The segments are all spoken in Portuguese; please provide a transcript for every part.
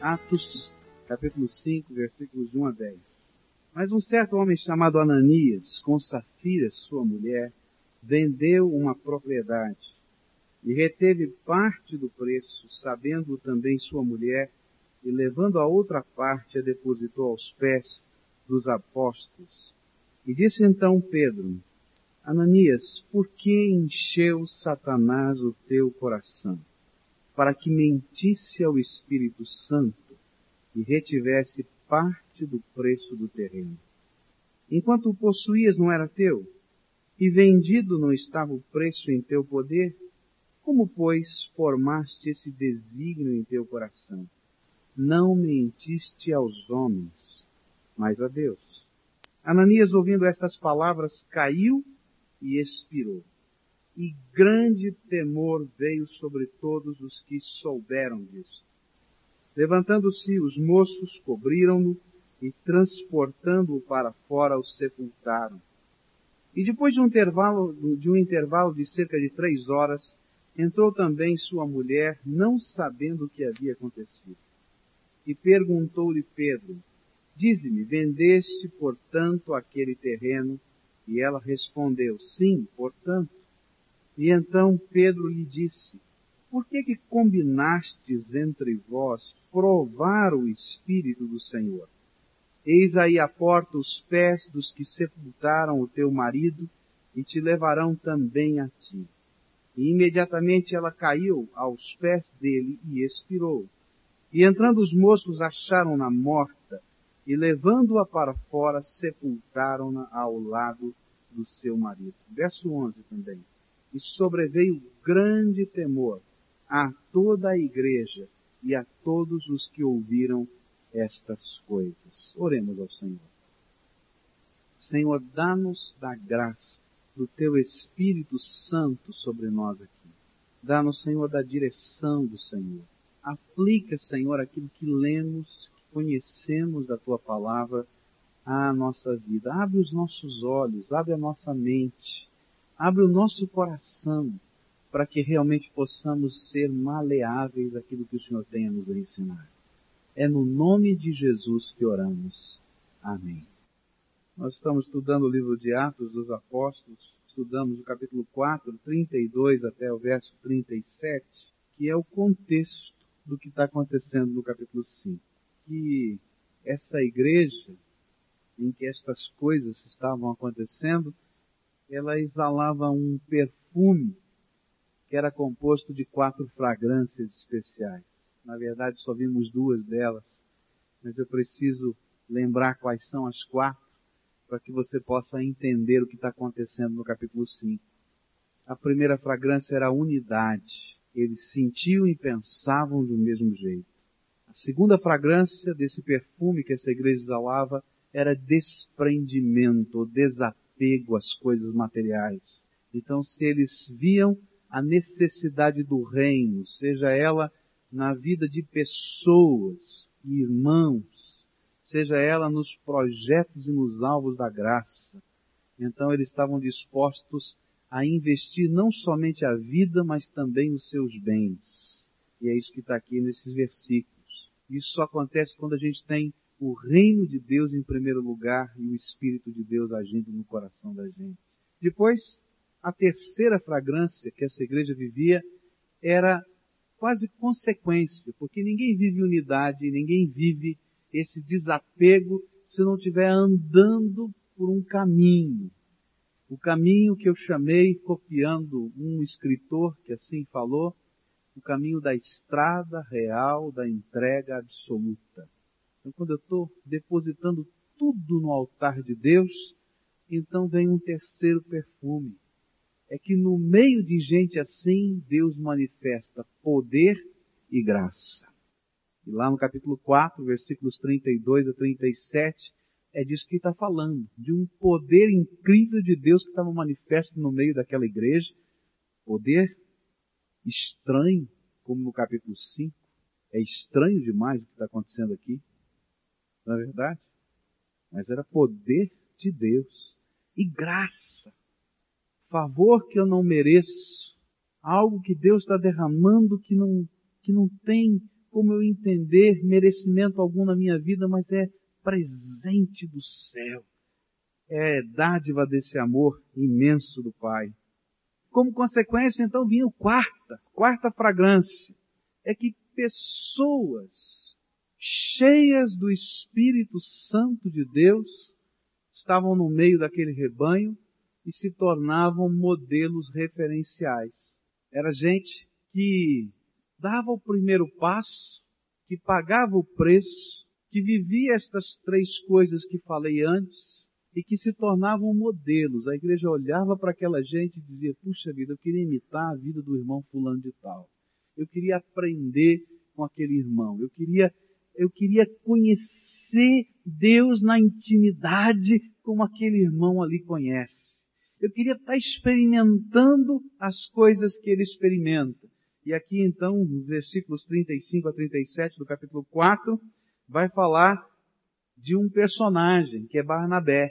Atos, capítulo 5, versículos de 1 a 10. Mas um certo homem chamado Ananias, com Safira, sua mulher, vendeu uma propriedade e reteve parte do preço, sabendo também sua mulher, e levando a outra parte a depositou aos pés dos apóstolos. E disse então Pedro, Ananias, por que encheu Satanás o teu coração? Para que mentisse ao Espírito Santo e retivesse parte do preço do terreno. Enquanto o possuías não era teu, e vendido não estava o preço em teu poder, como, pois, formaste esse desígnio em teu coração? Não mentiste aos homens, mas a Deus. Ananias, ouvindo estas palavras, caiu e expirou. E grande temor veio sobre todos os que souberam disso. Levantando-se, os moços cobriram-no e, transportando-o para fora, o sepultaram. E depois de um intervalo de, um intervalo de cerca de três horas, entrou também sua mulher, não sabendo o que havia acontecido. E perguntou-lhe Pedro, Dize-me, vendeste, portanto, aquele terreno? E ela respondeu, Sim, portanto. E então Pedro lhe disse, Por que que combinastes entre vós provar o Espírito do Senhor? Eis aí à porta os pés dos que sepultaram o teu marido e te levarão também a ti. E imediatamente ela caiu aos pés dele e expirou. E entrando os moços acharam-na morta e levando-a para fora sepultaram-na ao lado do seu marido. Verso 11 também. E sobreveio grande temor a toda a igreja e a todos os que ouviram estas coisas. Oremos ao Senhor. Senhor, dá-nos da graça do Teu Espírito Santo sobre nós aqui. Dá-nos, Senhor, da direção do Senhor. Aplica, Senhor, aquilo que lemos, que conhecemos da Tua palavra à nossa vida. Abre os nossos olhos, abre a nossa mente, abre o nosso coração para que realmente possamos ser maleáveis àquilo que o Senhor tem a nos ensinar. É no nome de Jesus que oramos. Amém. Nós estamos estudando o livro de Atos dos Apóstolos, estudamos o capítulo 4, 32 até o verso 37, que é o contexto do que está acontecendo no capítulo 5. Que essa igreja, em que estas coisas estavam acontecendo, ela exalava um perfume que era composto de quatro fragrâncias especiais. Na verdade, só vimos duas delas, mas eu preciso lembrar quais são as quatro para que você possa entender o que está acontecendo no capítulo 5. A primeira fragrância era a unidade. Eles sentiam e pensavam do mesmo jeito. A segunda fragrância desse perfume que essa igreja exalava era desprendimento, desapego às coisas materiais. Então, se eles viam a necessidade do reino, seja ela na vida de pessoas, irmãos, seja ela nos projetos e nos alvos da graça. Então eles estavam dispostos a investir não somente a vida, mas também os seus bens. E é isso que está aqui nesses versículos. Isso só acontece quando a gente tem o reino de Deus em primeiro lugar e o Espírito de Deus agindo no coração da gente. Depois, a terceira fragrância que essa igreja vivia era quase consequência, porque ninguém vive unidade, ninguém vive esse desapego se não estiver andando por um caminho. O caminho que eu chamei, copiando um escritor que assim falou, o caminho da estrada real da entrega absoluta. Então, quando eu estou depositando tudo no altar de Deus, então vem um terceiro perfume, é que no meio de gente assim, Deus manifesta poder e graça. E lá no capítulo 4, versículos 32 a 37, é disso que está falando, de um poder incrível de Deus que estava manifesto no meio daquela igreja, poder estranho, como no capítulo 5, é estranho demais o que está acontecendo aqui, não é verdade? Mas era poder de Deus e graça favor que eu não mereço, algo que Deus está derramando que não, que não tem como eu entender merecimento algum na minha vida, mas é presente do céu. É dádiva desse amor imenso do Pai. Como consequência, então, vinha o quarta, quarta fragrância. É que pessoas cheias do Espírito Santo de Deus estavam no meio daquele rebanho e se tornavam modelos referenciais. Era gente que dava o primeiro passo, que pagava o preço, que vivia estas três coisas que falei antes e que se tornavam modelos. A igreja olhava para aquela gente e dizia: Puxa vida, eu queria imitar a vida do irmão fulano de tal. Eu queria aprender com aquele irmão. Eu queria, eu queria conhecer Deus na intimidade como aquele irmão ali conhece. Eu queria estar experimentando as coisas que ele experimenta. E aqui então, nos versículos 35 a 37 do capítulo 4, vai falar de um personagem, que é Barnabé.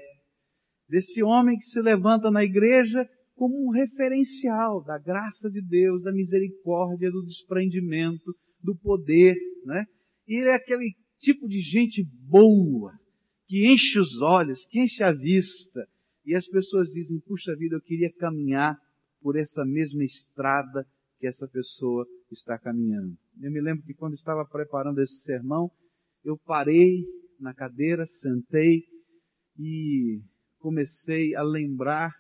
Desse homem que se levanta na igreja como um referencial da graça de Deus, da misericórdia, do desprendimento, do poder, né? E ele é aquele tipo de gente boa, que enche os olhos, que enche a vista. E as pessoas dizem, puxa vida, eu queria caminhar por essa mesma estrada que essa pessoa está caminhando. Eu me lembro que quando estava preparando esse sermão, eu parei na cadeira, sentei e comecei a lembrar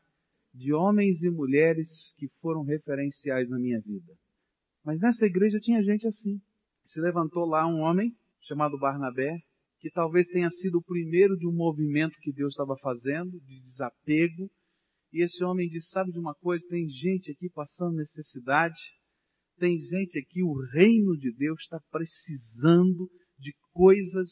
de homens e mulheres que foram referenciais na minha vida. Mas nessa igreja tinha gente assim. Se levantou lá um homem chamado Barnabé, que talvez tenha sido o primeiro de um movimento que Deus estava fazendo, de desapego. E esse homem disse: Sabe de uma coisa? Tem gente aqui passando necessidade, tem gente aqui, o reino de Deus está precisando de coisas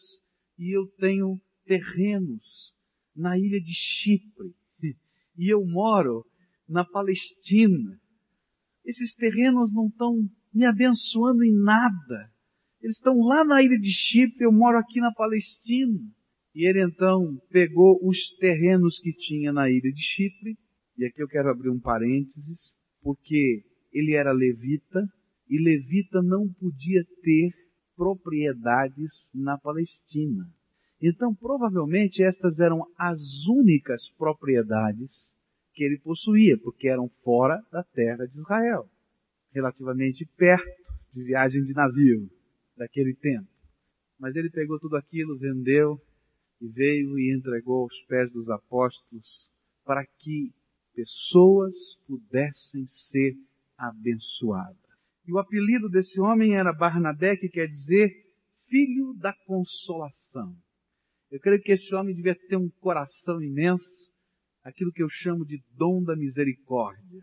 e eu tenho terrenos na ilha de Chipre e eu moro na Palestina. Esses terrenos não estão me abençoando em nada. Eles estão lá na ilha de Chipre, eu moro aqui na Palestina. E ele então pegou os terrenos que tinha na ilha de Chipre, e aqui eu quero abrir um parênteses, porque ele era levita, e levita não podia ter propriedades na Palestina. Então, provavelmente, estas eram as únicas propriedades que ele possuía, porque eram fora da terra de Israel, relativamente perto de viagem de navio daquele tempo. Mas ele pegou tudo aquilo, vendeu e veio e entregou aos pés dos apóstolos para que pessoas pudessem ser abençoadas. E o apelido desse homem era Barnabé, que quer dizer filho da consolação. Eu creio que esse homem devia ter um coração imenso, aquilo que eu chamo de dom da misericórdia.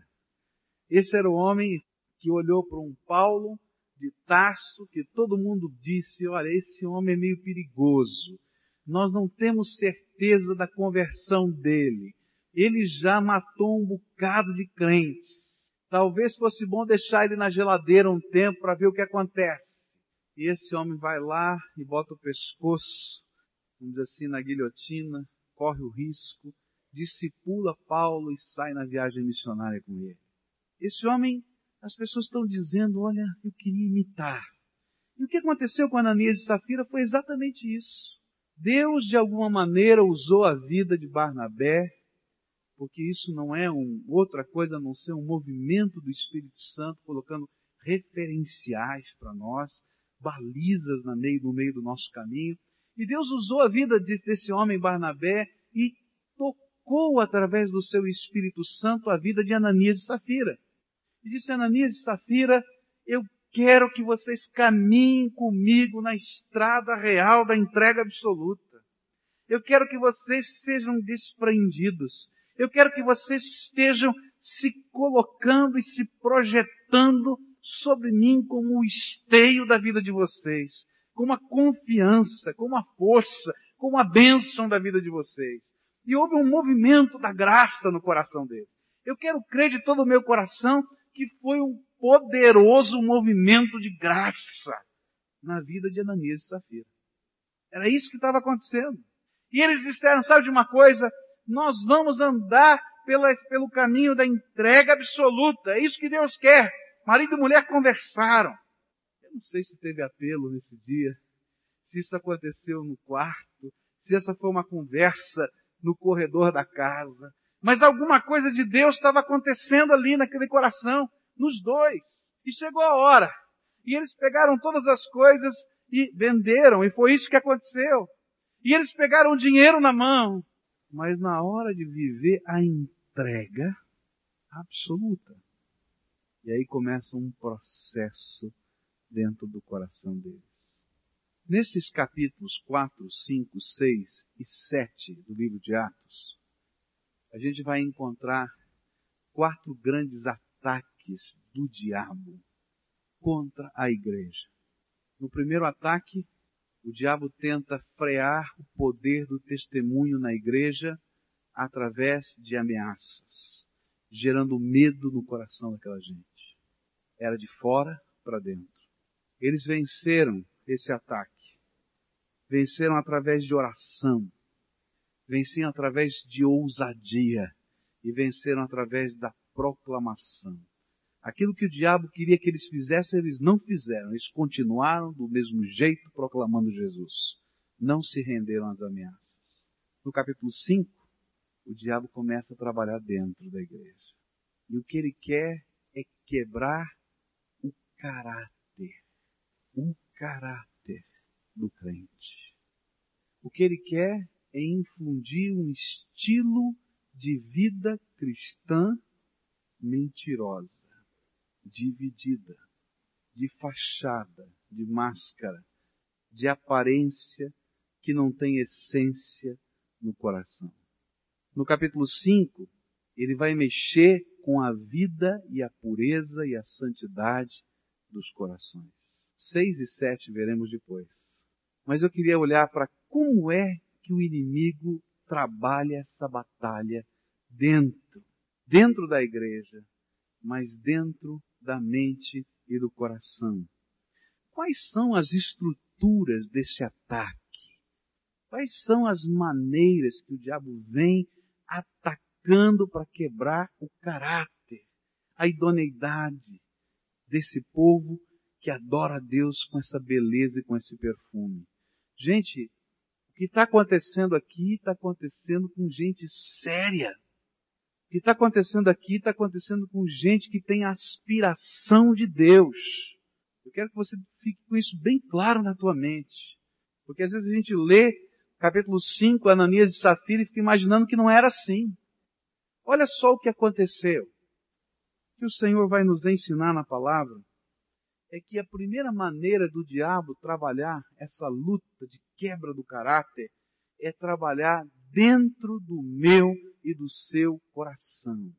Esse era o homem que olhou para um Paulo de Tarso, que todo mundo disse, olha, esse homem é meio perigoso. Nós não temos certeza da conversão dele. Ele já matou um bocado de crentes. Talvez fosse bom deixar ele na geladeira um tempo para ver o que acontece. E esse homem vai lá e bota o pescoço, vamos dizer assim, na guilhotina, corre o risco, discipula Paulo e sai na viagem missionária com ele. Esse homem as pessoas estão dizendo, olha, eu queria imitar. E o que aconteceu com Ananias e Safira foi exatamente isso. Deus, de alguma maneira, usou a vida de Barnabé, porque isso não é um, outra coisa a não ser um movimento do Espírito Santo colocando referenciais para nós, balizas no meio, no meio do nosso caminho. E Deus usou a vida desse homem Barnabé e tocou através do seu Espírito Santo a vida de Ananias e Safira e disse Ananias e Safira, eu quero que vocês caminhem comigo na estrada real da entrega absoluta. Eu quero que vocês sejam desprendidos. Eu quero que vocês estejam se colocando e se projetando sobre mim como o esteio da vida de vocês, como a confiança, como a força, como a bênção da vida de vocês. E houve um movimento da graça no coração deles. Eu quero crer de todo o meu coração que foi um poderoso movimento de graça na vida de Ananias e Safira. Era isso que estava acontecendo. E eles disseram, sabe de uma coisa? Nós vamos andar pela, pelo caminho da entrega absoluta. É isso que Deus quer. Marido e mulher conversaram. Eu não sei se teve apelo nesse dia, se isso aconteceu no quarto, se essa foi uma conversa no corredor da casa, mas alguma coisa de Deus estava acontecendo ali naquele coração, nos dois. E chegou a hora. E eles pegaram todas as coisas e venderam, e foi isso que aconteceu. E eles pegaram o dinheiro na mão, mas na hora de viver a entrega absoluta. E aí começa um processo dentro do coração deles. Nesses capítulos 4, 5, 6 e 7 do livro de Atos, a gente vai encontrar quatro grandes ataques do diabo contra a igreja. No primeiro ataque, o diabo tenta frear o poder do testemunho na igreja através de ameaças, gerando medo no coração daquela gente. Era de fora para dentro. Eles venceram esse ataque. Venceram através de oração. Venceram através de ousadia. E venceram através da proclamação. Aquilo que o diabo queria que eles fizessem, eles não fizeram. Eles continuaram do mesmo jeito proclamando Jesus. Não se renderam às ameaças. No capítulo 5, o diabo começa a trabalhar dentro da igreja. E o que ele quer é quebrar o caráter. O caráter do crente. O que ele quer é infundir um estilo de vida cristã mentirosa dividida, de fachada, de máscara, de aparência que não tem essência no coração. No capítulo 5, ele vai mexer com a vida e a pureza e a santidade dos corações. 6 e 7 veremos depois. Mas eu queria olhar para como é que o inimigo trabalha essa batalha dentro, dentro da igreja, mas dentro da mente e do coração. Quais são as estruturas desse ataque? Quais são as maneiras que o diabo vem atacando para quebrar o caráter, a idoneidade desse povo que adora a Deus com essa beleza e com esse perfume? Gente, o que está acontecendo aqui está acontecendo com gente séria que está acontecendo aqui está acontecendo com gente que tem aspiração de Deus. Eu quero que você fique com isso bem claro na tua mente. Porque às vezes a gente lê capítulo 5, Ananias e Safira, e fica imaginando que não era assim. Olha só o que aconteceu. O que o Senhor vai nos ensinar na palavra é que a primeira maneira do diabo trabalhar essa luta de quebra do caráter é trabalhar dentro do meu e do seu coração.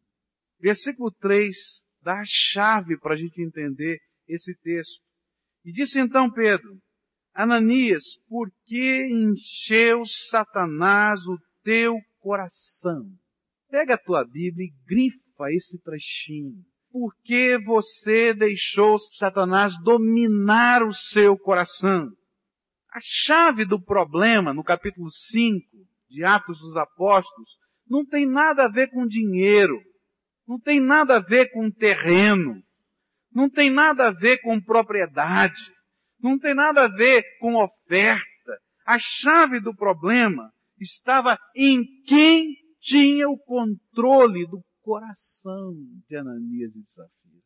Versículo 3 dá a chave para a gente entender esse texto. E disse então Pedro, Ananias, por que encheu Satanás o teu coração? Pega a tua Bíblia e grifa esse trechinho. Por que você deixou Satanás dominar o seu coração? A chave do problema, no capítulo 5 de Atos dos Apóstolos, não tem nada a ver com dinheiro, não tem nada a ver com terreno, não tem nada a ver com propriedade, não tem nada a ver com oferta. A chave do problema estava em quem tinha o controle do coração de Ananias e Safira.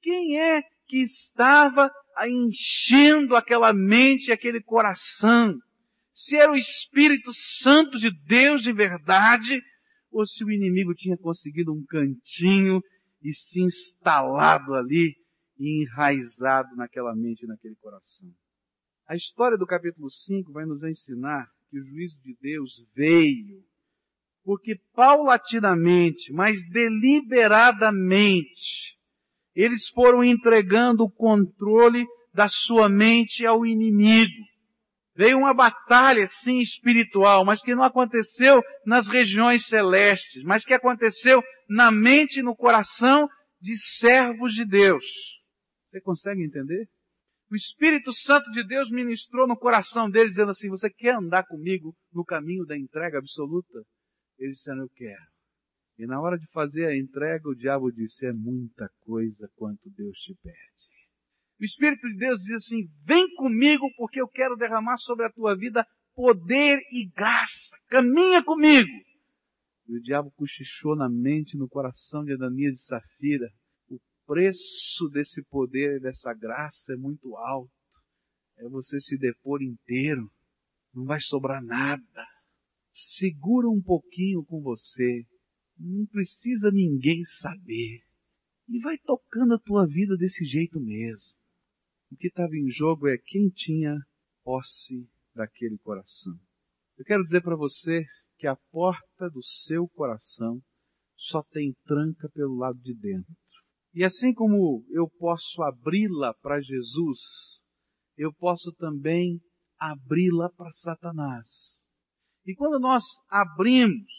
Quem é que estava enchendo aquela mente, aquele coração? Se era o Espírito Santo de Deus de verdade, ou se o inimigo tinha conseguido um cantinho e se instalado ali e enraizado naquela mente e naquele coração. A história do capítulo 5 vai nos ensinar que o juízo de Deus veio porque paulatinamente, mas deliberadamente, eles foram entregando o controle da sua mente ao inimigo. Veio uma batalha, sim, espiritual, mas que não aconteceu nas regiões celestes, mas que aconteceu na mente e no coração de servos de Deus. Você consegue entender? O Espírito Santo de Deus ministrou no coração dele, dizendo assim: Você quer andar comigo no caminho da entrega absoluta? Eles disseram: Eu quero. E na hora de fazer a entrega, o diabo disse: É muita coisa quanto Deus te pede. O Espírito de Deus diz assim: vem comigo porque eu quero derramar sobre a tua vida poder e graça. Caminha comigo. E o diabo cochichou na mente, no coração de Ananias e Safira. O preço desse poder e dessa graça é muito alto. É você se depor inteiro. Não vai sobrar nada. Segura um pouquinho com você. Não precisa ninguém saber. E vai tocando a tua vida desse jeito mesmo. O que estava em jogo é quem tinha posse daquele coração. Eu quero dizer para você que a porta do seu coração só tem tranca pelo lado de dentro. E assim como eu posso abri-la para Jesus, eu posso também abri-la para Satanás. E quando nós abrimos,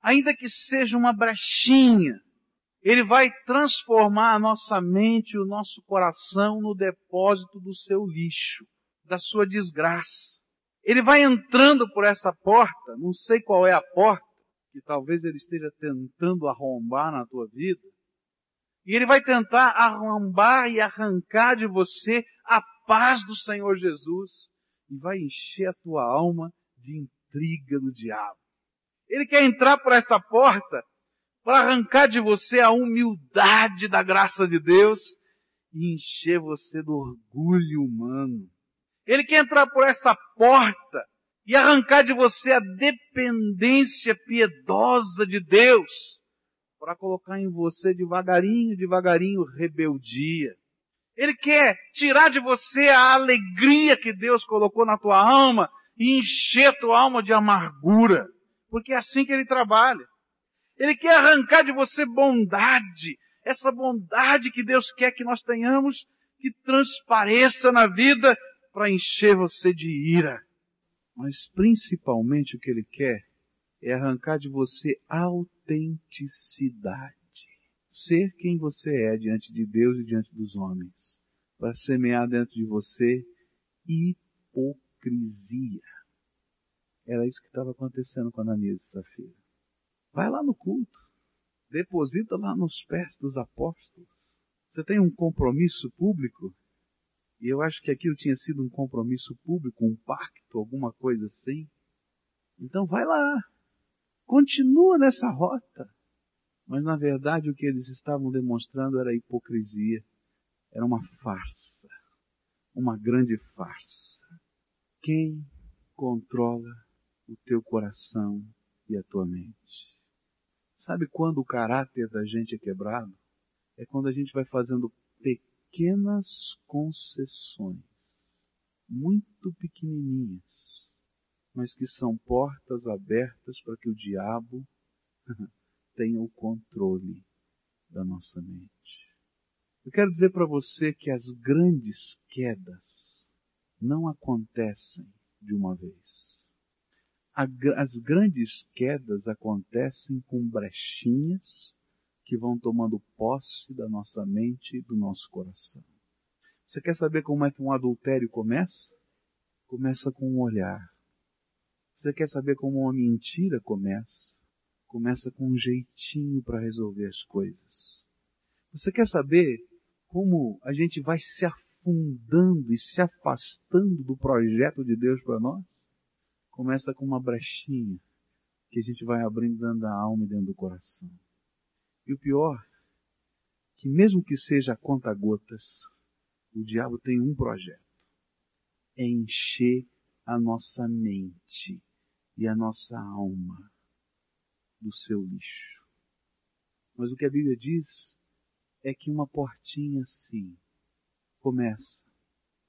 ainda que seja uma brechinha, ele vai transformar a nossa mente e o nosso coração no depósito do seu lixo, da sua desgraça. Ele vai entrando por essa porta, não sei qual é a porta, que talvez ele esteja tentando arrombar na tua vida, e ele vai tentar arrombar e arrancar de você a paz do Senhor Jesus, e vai encher a tua alma de intriga do diabo. Ele quer entrar por essa porta para arrancar de você a humildade da graça de Deus e encher você do orgulho humano. Ele quer entrar por essa porta e arrancar de você a dependência piedosa de Deus para colocar em você devagarinho, devagarinho rebeldia. Ele quer tirar de você a alegria que Deus colocou na tua alma e encher tua alma de amargura, porque é assim que ele trabalha. Ele quer arrancar de você bondade, essa bondade que Deus quer que nós tenhamos, que transpareça na vida para encher você de ira. Mas principalmente o que Ele quer é arrancar de você autenticidade. Ser quem você é diante de Deus e diante dos homens. Para semear dentro de você hipocrisia. Era isso que estava acontecendo com Ananias e Safira. Vai lá no culto. Deposita lá nos pés dos apóstolos. Você tem um compromisso público? E eu acho que aquilo tinha sido um compromisso público, um pacto, alguma coisa assim. Então vai lá. Continua nessa rota. Mas na verdade o que eles estavam demonstrando era hipocrisia. Era uma farsa. Uma grande farsa. Quem controla o teu coração e a tua mente? Sabe quando o caráter da gente é quebrado? É quando a gente vai fazendo pequenas concessões, muito pequenininhas, mas que são portas abertas para que o diabo tenha o controle da nossa mente. Eu quero dizer para você que as grandes quedas não acontecem de uma vez as grandes quedas acontecem com brechinhas que vão tomando posse da nossa mente e do nosso coração. Você quer saber como é que um adultério começa? Começa com um olhar. Você quer saber como uma mentira começa? Começa com um jeitinho para resolver as coisas. Você quer saber como a gente vai se afundando e se afastando do projeto de Deus para nós? começa com uma brechinha que a gente vai abrindo dentro da alma e dentro do coração. E o pior, que mesmo que seja conta gotas, o diabo tem um projeto. É encher a nossa mente e a nossa alma do seu lixo. Mas o que a Bíblia diz é que uma portinha assim começa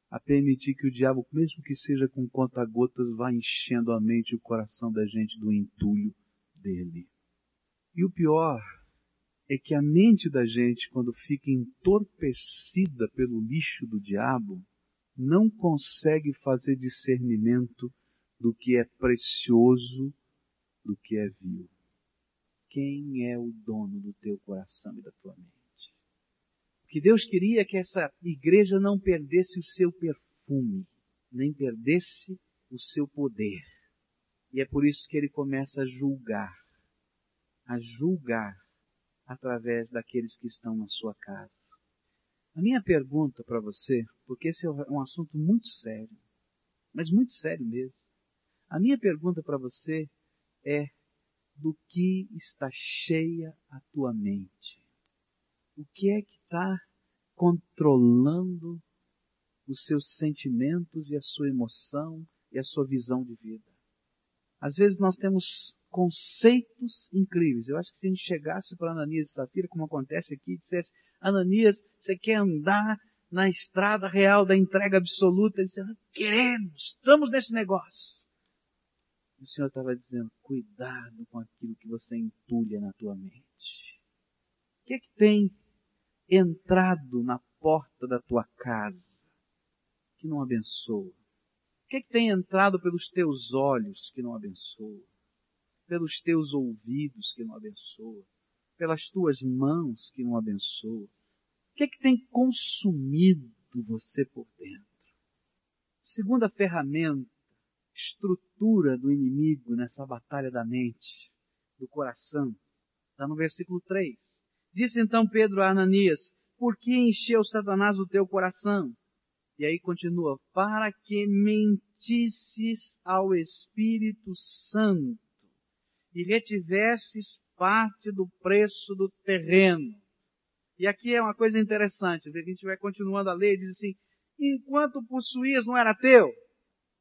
a permitir que o diabo, mesmo que seja com conta-gotas, vá enchendo a mente e o coração da gente do entulho dele. E o pior é que a mente da gente, quando fica entorpecida pelo lixo do diabo, não consegue fazer discernimento do que é precioso, do que é vil. Quem é o dono do teu coração e da tua mente? Que Deus queria que essa igreja não perdesse o seu perfume, nem perdesse o seu poder. E é por isso que ele começa a julgar, a julgar através daqueles que estão na sua casa. A minha pergunta para você, porque esse é um assunto muito sério, mas muito sério mesmo. A minha pergunta para você é: do que está cheia a tua mente? O que é que está controlando os seus sentimentos e a sua emoção e a sua visão de vida? Às vezes nós temos conceitos incríveis. Eu acho que se a gente chegasse para Ananias e Safira, como acontece aqui, e dissesse, Ananias, você quer andar na estrada real da entrega absoluta? Ele disse, queremos, estamos nesse negócio. O Senhor estava dizendo, cuidado com aquilo que você entulha na tua mente. O que é que tem entrado na porta da tua casa que não abençoa? O que é que tem entrado pelos teus olhos que não abençoa? pelos teus ouvidos que não abençoa, pelas tuas mãos que não abençoa? O que é que tem consumido você por dentro? Segunda ferramenta, estrutura do inimigo nessa batalha da mente, do coração, está no versículo 3. Disse então Pedro a Ananias, por que encheu Satanás o teu coração? E aí continua, para que mentisses ao Espírito Santo e retivesses parte do preço do terreno. E aqui é uma coisa interessante, a gente vai continuando a ler, diz assim, enquanto possuías não era teu,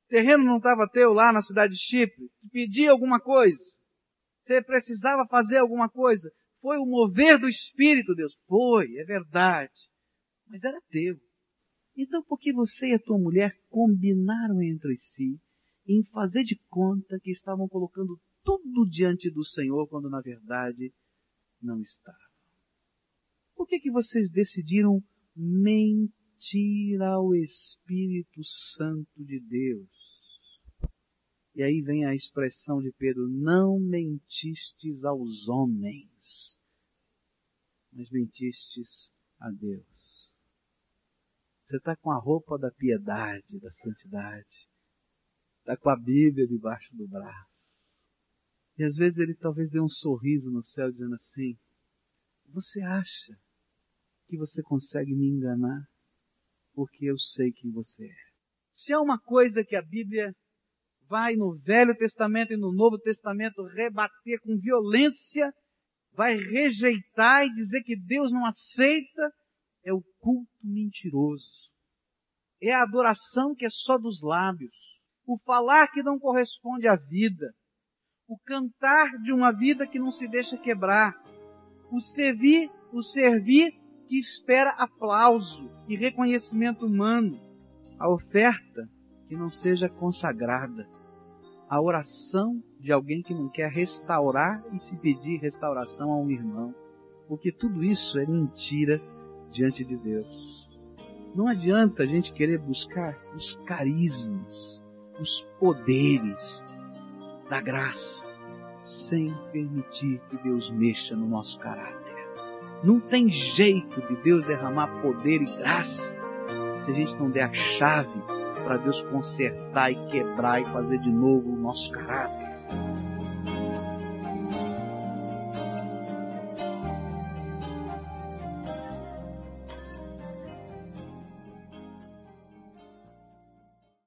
terreno não estava teu lá na cidade de Chipre, te pedia alguma coisa, você precisava fazer alguma coisa, foi o mover do Espírito, Deus, foi, é verdade, mas era teu. Então por que você e a tua mulher combinaram entre si em fazer de conta que estavam colocando tudo diante do Senhor quando na verdade não estava. Por que, que vocês decidiram mentir ao Espírito Santo de Deus? E aí vem a expressão de Pedro, não mentistes aos homens, mas mentistes a Deus. Você está com a roupa da piedade, da santidade, está com a Bíblia debaixo do braço e às vezes ele talvez dê um sorriso no céu dizendo assim: Você acha que você consegue me enganar? Porque eu sei quem você é. Se há uma coisa que a Bíblia vai no Velho Testamento e no Novo Testamento rebater com violência, vai rejeitar e dizer que Deus não aceita, é o culto mentiroso. É a adoração que é só dos lábios. O falar que não corresponde à vida o cantar de uma vida que não se deixa quebrar, o servir, o servir que espera aplauso e reconhecimento humano, a oferta que não seja consagrada, a oração de alguém que não quer restaurar e se pedir restauração a um irmão, porque tudo isso é mentira diante de Deus. Não adianta a gente querer buscar os carismas, os poderes da graça sem permitir que Deus mexa no nosso caráter. Não tem jeito de Deus derramar poder e graça se a gente não der a chave para Deus consertar e quebrar e fazer de novo o nosso caráter.